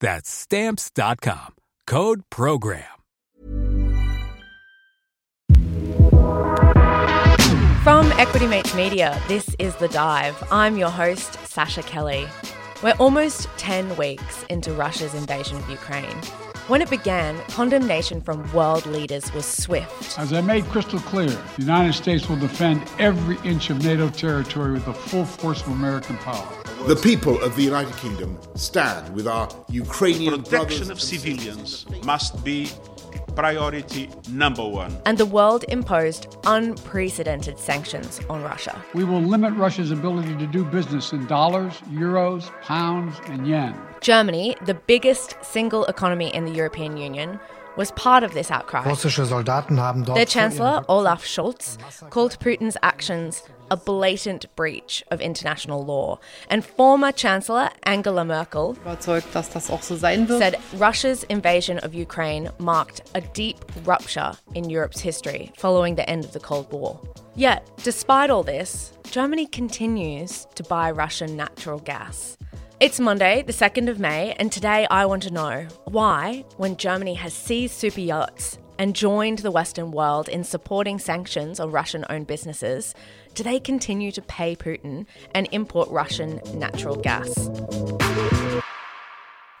That's stamps.com. Code program. From Equity Mates Media, this is The Dive. I'm your host, Sascha Kelly. We're almost 10 weeks into Russia's invasion of Ukraine. When it began, condemnation from world leaders was swift. As I made crystal clear, the United States will defend every inch of NATO territory with the full force of American power. The people of the United Kingdom stand with our Ukrainian Protection brothers of civilians must be priority number one. And the world imposed unprecedented sanctions on Russia. We will limit Russia's ability to do business in dollars, euros, pounds, and yen. Germany, the biggest single economy in the European Union, was part of this outcry. Russische Soldaten haben dort Their Chancellor, Olaf Scholz, called Putin's actions a blatant breach of international law. And former Chancellor Angela Merkel überzeugt, dass das auch so sein wird. said Russia's invasion of Ukraine marked a deep rupture in Europe's history following the end of the Cold War. Yet, despite all this, Germany continues to buy Russian natural gas. It's Monday, the 2nd of May, and today I want to know why, when Germany has seized super yachts and joined the Western world in supporting sanctions on Russian owned businesses, do they continue to pay Putin and import Russian natural gas?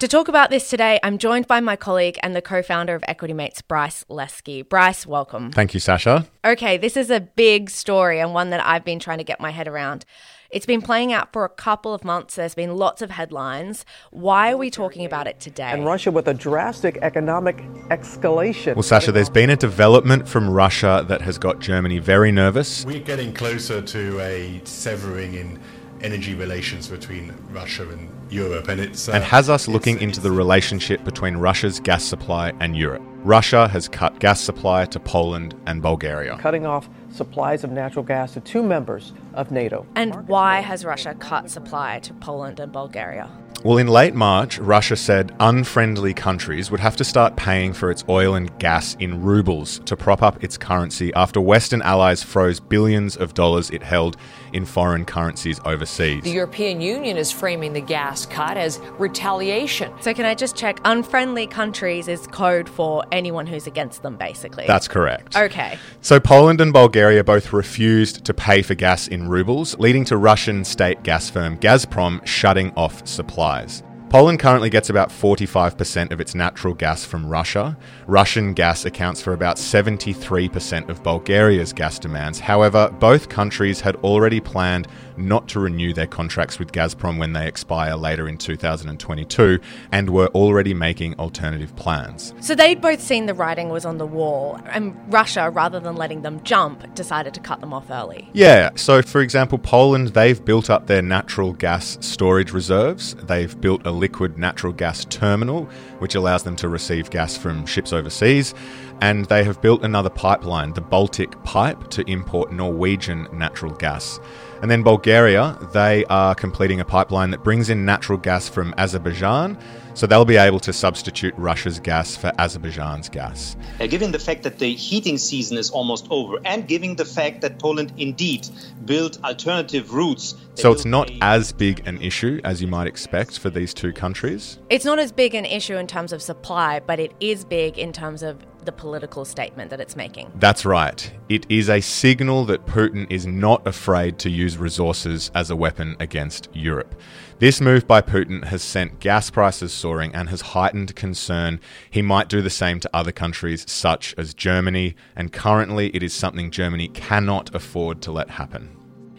To talk about this today, I'm joined by my colleague and the co founder of Equity Mates, Bryce Leske. Bryce, welcome. Thank you, Sascha. Okay, this is a big story and one that I've been trying to get my head around. It's been playing out for a couple of months. There's been lots of headlines. Why are we talking about it today? and Russia with a drastic economic escalation. Well, Sascha, there's been a development from Russia that has got Germany very nervous. We're getting closer to a severing in energy relations between Russia and Europe, and it's uh, and has us it's- looking into the relationship between Russia's gas supply and Europe. Russia has cut gas supply to Poland and Bulgaria. cutting off supplies of natural gas to two members of NATO. and why has Russia cut supply to Poland and Bulgaria? Well, in late March, Russia said unfriendly countries would have to start paying for its oil and gas in rubles to prop up its currency after Western allies froze billions of dollars it held in foreign currencies overseas. The European Union is framing the gas cut as retaliation. So, can I just check? Unfriendly countries is code for anyone who's against them, basically. That's correct. okay. So Poland and Bulgaria both refused to pay for gas in rubles, leading to Russian state gas firm Gazprom shutting off supplies. Poland currently gets about 45% of its natural gas from Russia. Russian gas accounts for about 73% of Bulgaria's gas demands. However, both countries had already planned not to renew their contracts with Gazprom when they expire later in 2022 and were already making alternative plans. So, they'd both seen the writing was on the wall, and Russia, rather than letting them jump, decided to cut them off early. Yeah, so for example, Poland, they've built up their natural gas storage reserves. They've built a liquid natural gas terminal, which allows them to receive gas from ships overseas. And they have built another pipeline, the Baltic Pipe, to import Norwegian natural gas. And then Bulgaria, they are completing a pipeline that brings in natural gas from Azerbaijan. So they'll be able to substitute Russia's gas for Azerbaijan's gas. Uh, given the fact that the heating season is almost over and given the fact that Poland indeed built alternative routes. So it's not a- as big an issue as you might expect for these two countries. It's not as big an issue in terms of supply, but it is big in terms of the political statement that it's making. That's right. It is a signal that Putin is not afraid to use resources as a weapon against Europe. This move by Putin has sent gas prices soaring and has heightened concern he might do the same to other countries such as Germany, and currently it is something Germany cannot afford to let happen.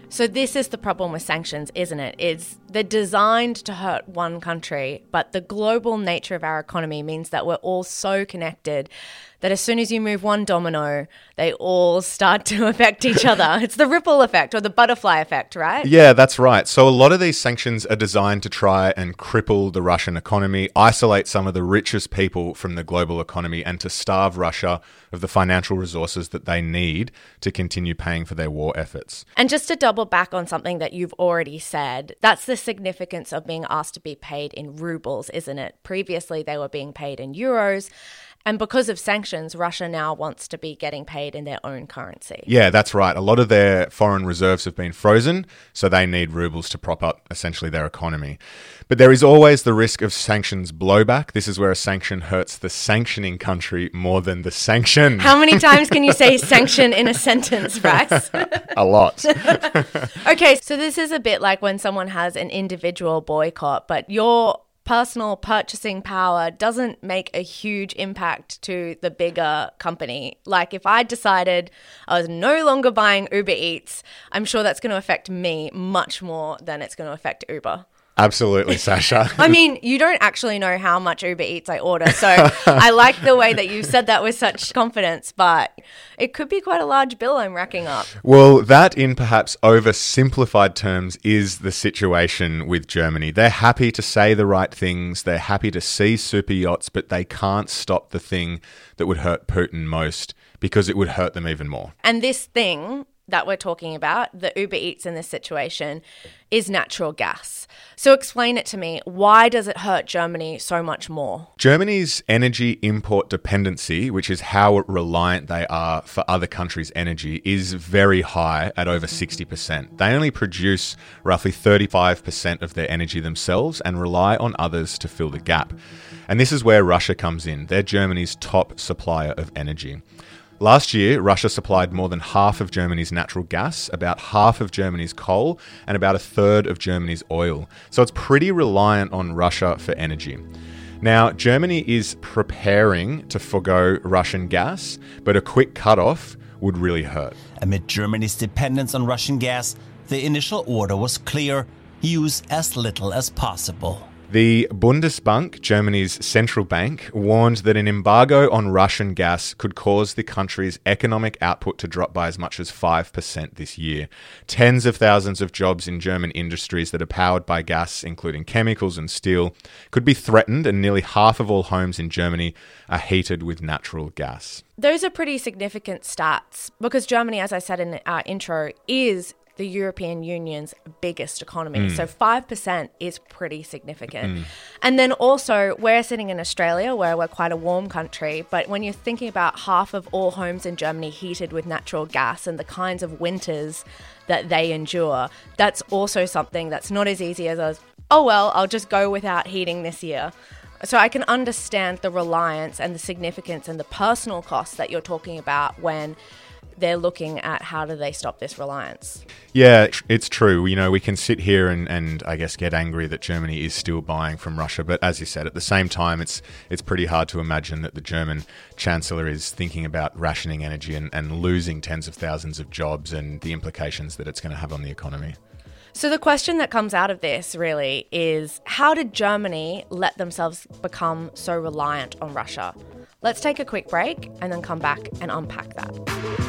So this is the problem with sanctions, isn't it? It's they're designed to hurt one country, but the global nature of our economy means that we're all so connected that as soon as you move one domino, they all start to affect each other. it's the ripple effect or the butterfly effect, right? Yeah, that's right. So a lot of these sanctions are designed to try and cripple the Russian economy, isolate some of the richest people from the global economy, and to starve Russia of the financial resources that they need to continue paying for their war efforts. And just to double back on something that you've already said, that's the significance of being asked to be paid in rubles, isn't it? Previously, they were being paid in euros. And because of sanctions, Russia now wants to be getting paid in their own currency. Yeah, that's right. A lot of their foreign reserves have been frozen, so they need rubles to prop up essentially their economy. But there is always the risk of sanctions blowback. This is where a sanction hurts the sanctioning country more than the sanction. How many times can you say sanction in a sentence, Rex? a lot. okay, so this is a bit like when someone has an individual boycott, but your personal purchasing power doesn't make a huge impact to the bigger company. Like if I decided I was no longer buying Uber Eats, I'm sure that's going to affect me much more than it's going to affect Uber. Absolutely, Sascha. I mean, you don't actually know how much Uber Eats I order. So I like the way that you said that with such confidence, but it could be quite a large bill I'm racking up. Well, that, in perhaps oversimplified terms, is the situation with Germany. They're happy to say the right things, they're happy to see super yachts, but they can't stop the thing that would hurt Putin most because it would hurt them even more. And this thing that we're talking about, the Uber Eats in this situation, is natural gas. So explain it to me. Why does it hurt Germany so much more? Germany's energy import dependency, which is how reliant they are for other countries' energy, is very high at over 60%. They only produce roughly 35% of their energy themselves and rely on others to fill the gap. And this is where Russia comes in. They're Germany's top supplier of energy. Last year, Russia supplied more than half of Germany's natural gas, about half of Germany's coal, and about a third of Germany's oil. So it's pretty reliant on Russia for energy. Now, Germany is preparing to forego Russian gas, but a quick cutoff would really hurt. Amid Germany's dependence on Russian gas, the initial order was clear use as little as possible. The Bundesbank, Germany's central bank, warned that an embargo on Russian gas could cause the country's economic output to drop by as much as 5% this year. Tens of thousands of jobs in German industries that are powered by gas, including chemicals and steel, could be threatened, and nearly half of all homes in Germany are heated with natural gas. Those are pretty significant stats because Germany, as I said in our intro, is the European Union's biggest economy. Mm. So 5% is pretty significant. Mm. And then also, we're sitting in Australia where we're quite a warm country, but when you're thinking about half of all homes in Germany heated with natural gas and the kinds of winters that they endure, that's also something that's not as easy as, us, oh, well, I'll just go without heating this year. So I can understand the reliance and the significance and the personal costs that you're talking about when they're looking at how do they stop this reliance. Yeah, it's true. You know, we can sit here and, and I guess get angry that Germany is still buying from Russia, but as you said, at the same time, it's it's pretty hard to imagine that the German chancellor is thinking about rationing energy and, and losing tens of thousands of jobs and the implications that it's going to have on the economy. So, the question that comes out of this really is how did Germany let themselves become so reliant on Russia? Let's take a quick break and then come back and unpack that.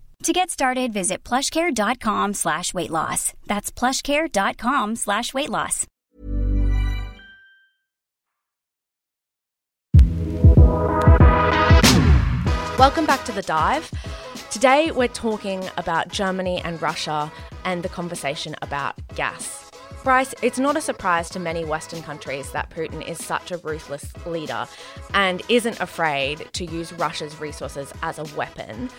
To get started, visit plushcare.com slash weight loss. That's plushcare.com slash weight loss. Welcome back to The Dive. Today, we're talking about Germany and Russia and the conversation about gas. Bryce, it's not a surprise to many Western countries that Putin is such a ruthless leader and isn't afraid to use Russia's resources as a weapon.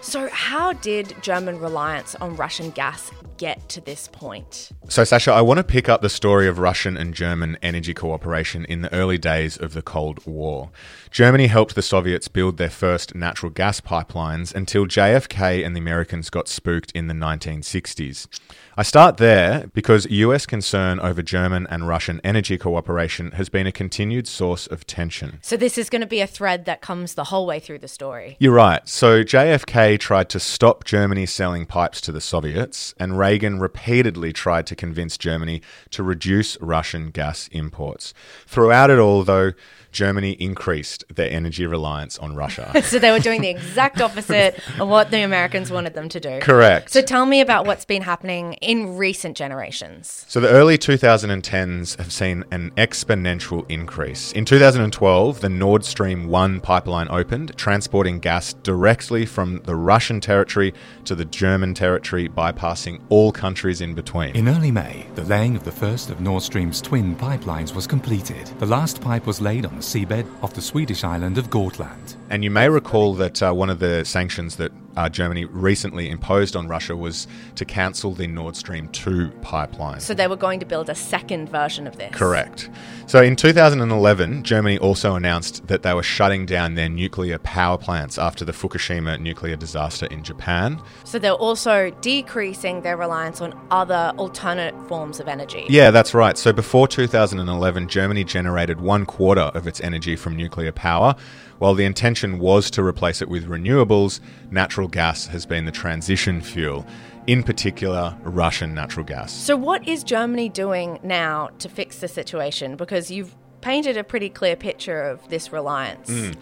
So, how did German reliance on Russian gas get to this point? So, Sascha, I want to pick up the story of Russian and German energy cooperation in the early days of the Cold War. Germany helped the Soviets build their first natural gas pipelines until JFK and the Americans got spooked in the 1960s. I start there because US concern over German and Russian energy cooperation has been a continued source of tension. So, this is going to be a thread that comes the whole way through the story. You're right. So, JFK tried to stop Germany selling pipes to the Soviets, and Reagan repeatedly tried to convince Germany to reduce Russian gas imports. Throughout it all, though, Germany increased their energy reliance on Russia. so they were doing the exact opposite of what the Americans wanted them to do. Correct. So tell me about what's been happening in recent generations. So the early 2010s have seen an exponential increase. In 2012, the Nord Stream 1 pipeline opened, transporting gas directly from the Russian territory to the German territory, bypassing all countries in between. In early May, the laying of the first of Nord Stream's twin pipelines was completed. The last pipe was laid on the seabed off the Swedish island of Gotland. And you may recall that uh, one of the sanctions that uh, Germany recently imposed on Russia was to cancel the Nord Stream 2 pipeline. So they were going to build a second version of this. Correct. So in 2011, Germany also announced that they were shutting down their nuclear power plants after the Fukushima nuclear disaster in Japan. So they're also decreasing their reliance on other alternate forms of energy. Yeah, that's right. So before 2011, Germany generated one quarter of its energy from nuclear power. While the intention was to replace it with renewables, natural gas has been the transition fuel, in particular, Russian natural gas. So, what is Germany doing now to fix the situation? Because you've painted a pretty clear picture of this reliance. Mm.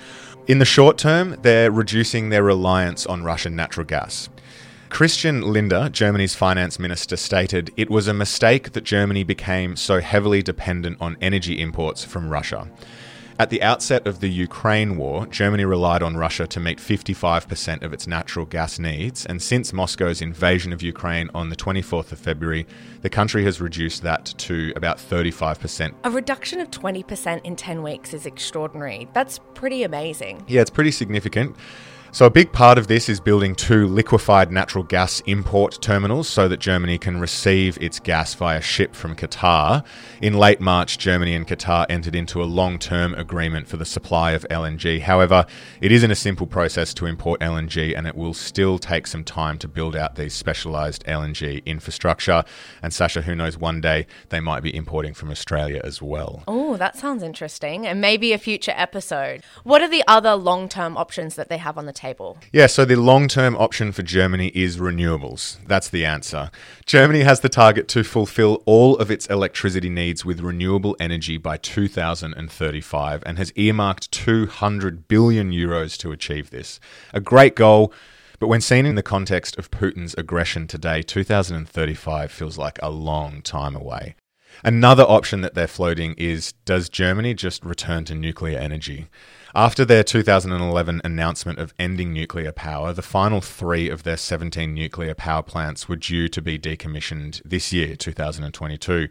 In the short term, they're reducing their reliance on Russian natural gas. Christian Lindner, Germany's finance minister, stated it was a mistake that Germany became so heavily dependent on energy imports from Russia. At the outset of the Ukraine war, Germany relied on Russia to meet 55% of its natural gas needs, and since Moscow's invasion of Ukraine on the 24th of February, the country has reduced that to about 35%. A reduction of 20% in 10 weeks is extraordinary. That's pretty amazing. Yeah, it's pretty significant. So, a big part of this is building two liquefied natural gas import terminals so that Germany can receive its gas via ship from Qatar. In late March, Germany and Qatar entered into a long term agreement for the supply of LNG. However, it isn't a simple process to import LNG and it will still take some time to build out these specialised LNG infrastructure. And Sascha, who knows, one day they might be importing from Australia as well. Oh, that sounds interesting. And maybe a future episode. What are the other long term options that they have on the table? Table? Yeah, so the long term option for Germany is renewables. That's the answer. Germany has the target to fulfill all of its electricity needs with renewable energy by 2035 and has earmarked 200 billion euros to achieve this. A great goal. But when seen in the context of Putin's aggression today, 2035 feels like a long time away. Another option that they're floating is does Germany just return to nuclear energy? After their 2011 announcement of ending nuclear power, the final three of their 17 nuclear power plants were due to be decommissioned this year, 2022.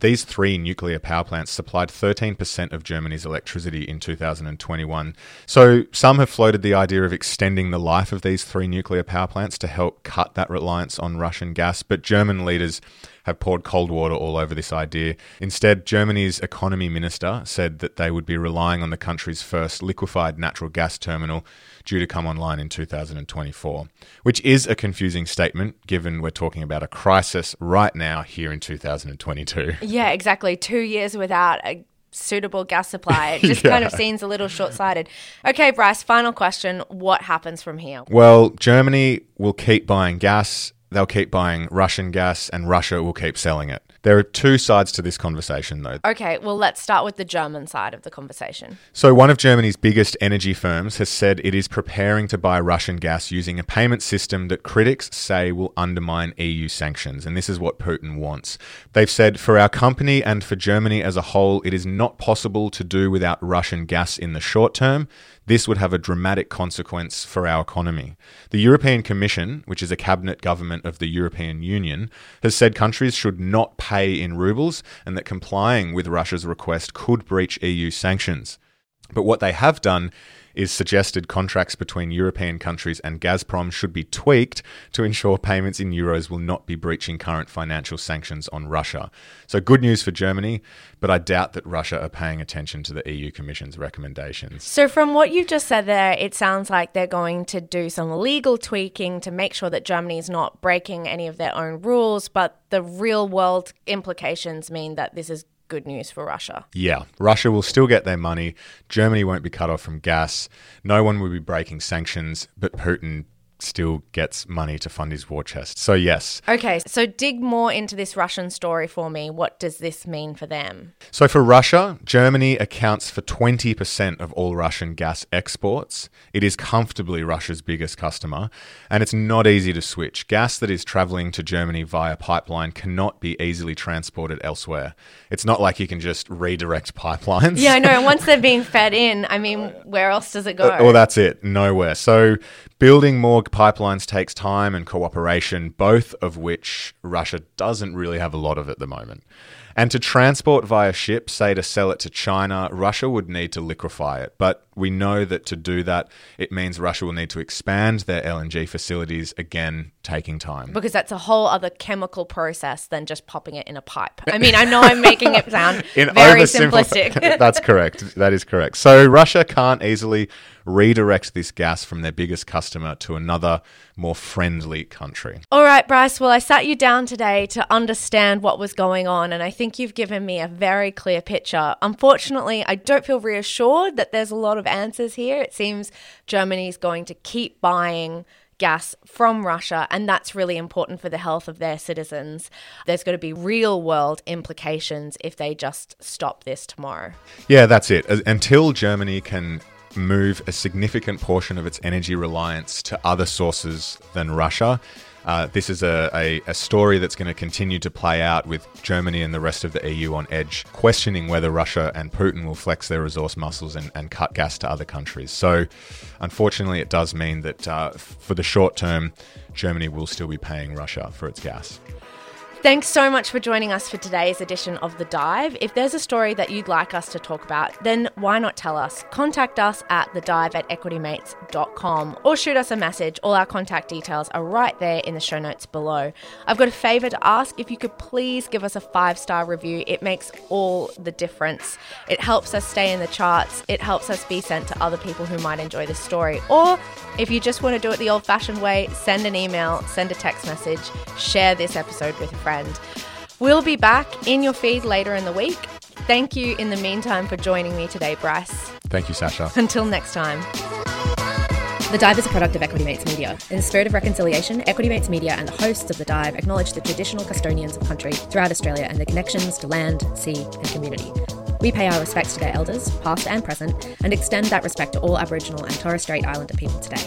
These three nuclear power plants supplied 13% of Germany's electricity in 2021. So some have floated the idea of extending the life of these three nuclear power plants to help cut that reliance on Russian gas, but German leaders have poured cold water all over this idea. Instead, Germany's economy minister said that they would be relying on the country's first liquefied natural gas terminal due to come online in 2024, which is a confusing statement given we're talking about a crisis right now here in 2022. Yeah, exactly. Two years without a suitable gas supply. It just yeah. kind of seems a little short sighted. Okay, Bryce, final question. What happens from here? Well, Germany will keep buying gas they'll keep buying Russian gas and Russia will keep selling it. There are two sides to this conversation, though. Okay, well, let's start with the German side of the conversation. So, one of Germany's biggest energy firms has said it is preparing to buy Russian gas using a payment system that critics say will undermine EU sanctions. And this is what Putin wants. They've said for our company and for Germany as a whole, it is not possible to do without Russian gas in the short term. This would have a dramatic consequence for our economy. The European Commission, which is a cabinet government of the European Union, has said countries should not pay in rubles and that complying with Russia's request could breach EU sanctions. But what they have done is suggested contracts between European countries and Gazprom should be tweaked to ensure payments in euros will not be breaching current financial sanctions on Russia. So, good news for Germany, but I doubt that Russia are paying attention to the EU Commission's recommendations. So, from what you've just said there, it sounds like they're going to do some legal tweaking to make sure that Germany is not breaking any of their own rules, but the real world implications mean that this is good news for Russia. Yeah, Russia will still get their money. Germany won't be cut off from gas. No one will be breaking sanctions, but Putin still gets money to fund his war chest. So, yes. Okay, so dig more into this Russian story for me. What does this mean for them? So, for Russia, Germany accounts for 20% of all Russian gas exports. It is comfortably Russia's biggest customer, and it's not easy to switch. Gas that is traveling to Germany via pipeline cannot be easily transported elsewhere. It's not like you can just redirect pipelines. Yeah, I know. Once they're being fed in, I mean, where else does it go? Well, that's it. Nowhere. So, building more pipelines takes time and cooperation, both of which Russia doesn't really have a lot of at the moment. And to transport via ship, say to sell it to China, Russia would need to liquefy it. But we know that to do that, it means Russia will need to expand their LNG facilities, again, taking time. Because that's a whole other chemical process than just popping it in a pipe. I mean, I know I'm making it sound very simplistic. that's correct. That is correct. So Russia can't easily redirect this gas from their biggest customer to another more friendly country. All right, Bryce. Well, I sat you down today to understand what was going on, and I think you've given me a very clear picture. Unfortunately, I don't feel reassured that there's a lot of answers here. It seems Germany is going to keep buying gas from Russia, and that's really important for the health of their citizens. There's going to be real world implications if they just stop this tomorrow. Yeah, that's it. Until Germany can move a significant portion of its energy reliance to other sources than Russia. Uh, this is a, a, a story that's going to continue to play out with Germany and the rest of the EU on edge, questioning whether Russia and Putin will flex their resource muscles and, and cut gas to other countries. So, unfortunately, it does mean that uh, for the short term, Germany will still be paying Russia for its gas. Thanks so much for joining us for today's edition of The Dive. If there's a story that you'd like us to talk about, then why not tell us? Contact us at thedive at equitymates.com or shoot us a message. All our contact details are right there in the show notes below. I've got a favour to ask. If you could please give us a five star review, it makes all the difference. It helps us stay in the charts, it helps us be sent to other people who might enjoy this story. Or if you just want to do it the old fashioned way, send an email, send a text message, share this episode with a friend. We'll be back in your feed later in the week. Thank you in the meantime for joining me today, Bryce. Thank you, Sascha. Until next time. The Dive is a product of Equity Mates Media. In the spirit of reconciliation, Equity Mates Media and the hosts of The Dive acknowledge the traditional custodians of country throughout Australia and their connections to land, sea, and community. We pay our respects to their elders, past and present, and extend that respect to all Aboriginal and Torres Strait Islander people today.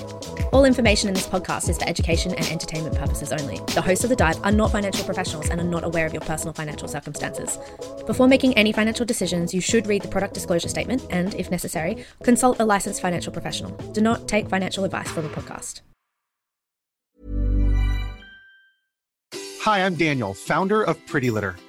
All information in this podcast is for education and entertainment purposes only. The hosts of The Dive are not financial professionals and are not aware of your personal financial circumstances. Before making any financial decisions, you should read the product disclosure statement and, if necessary, consult a licensed financial professional. Do not take financial advice from a podcast. Hi, I'm Daniel, founder of Pretty Litter.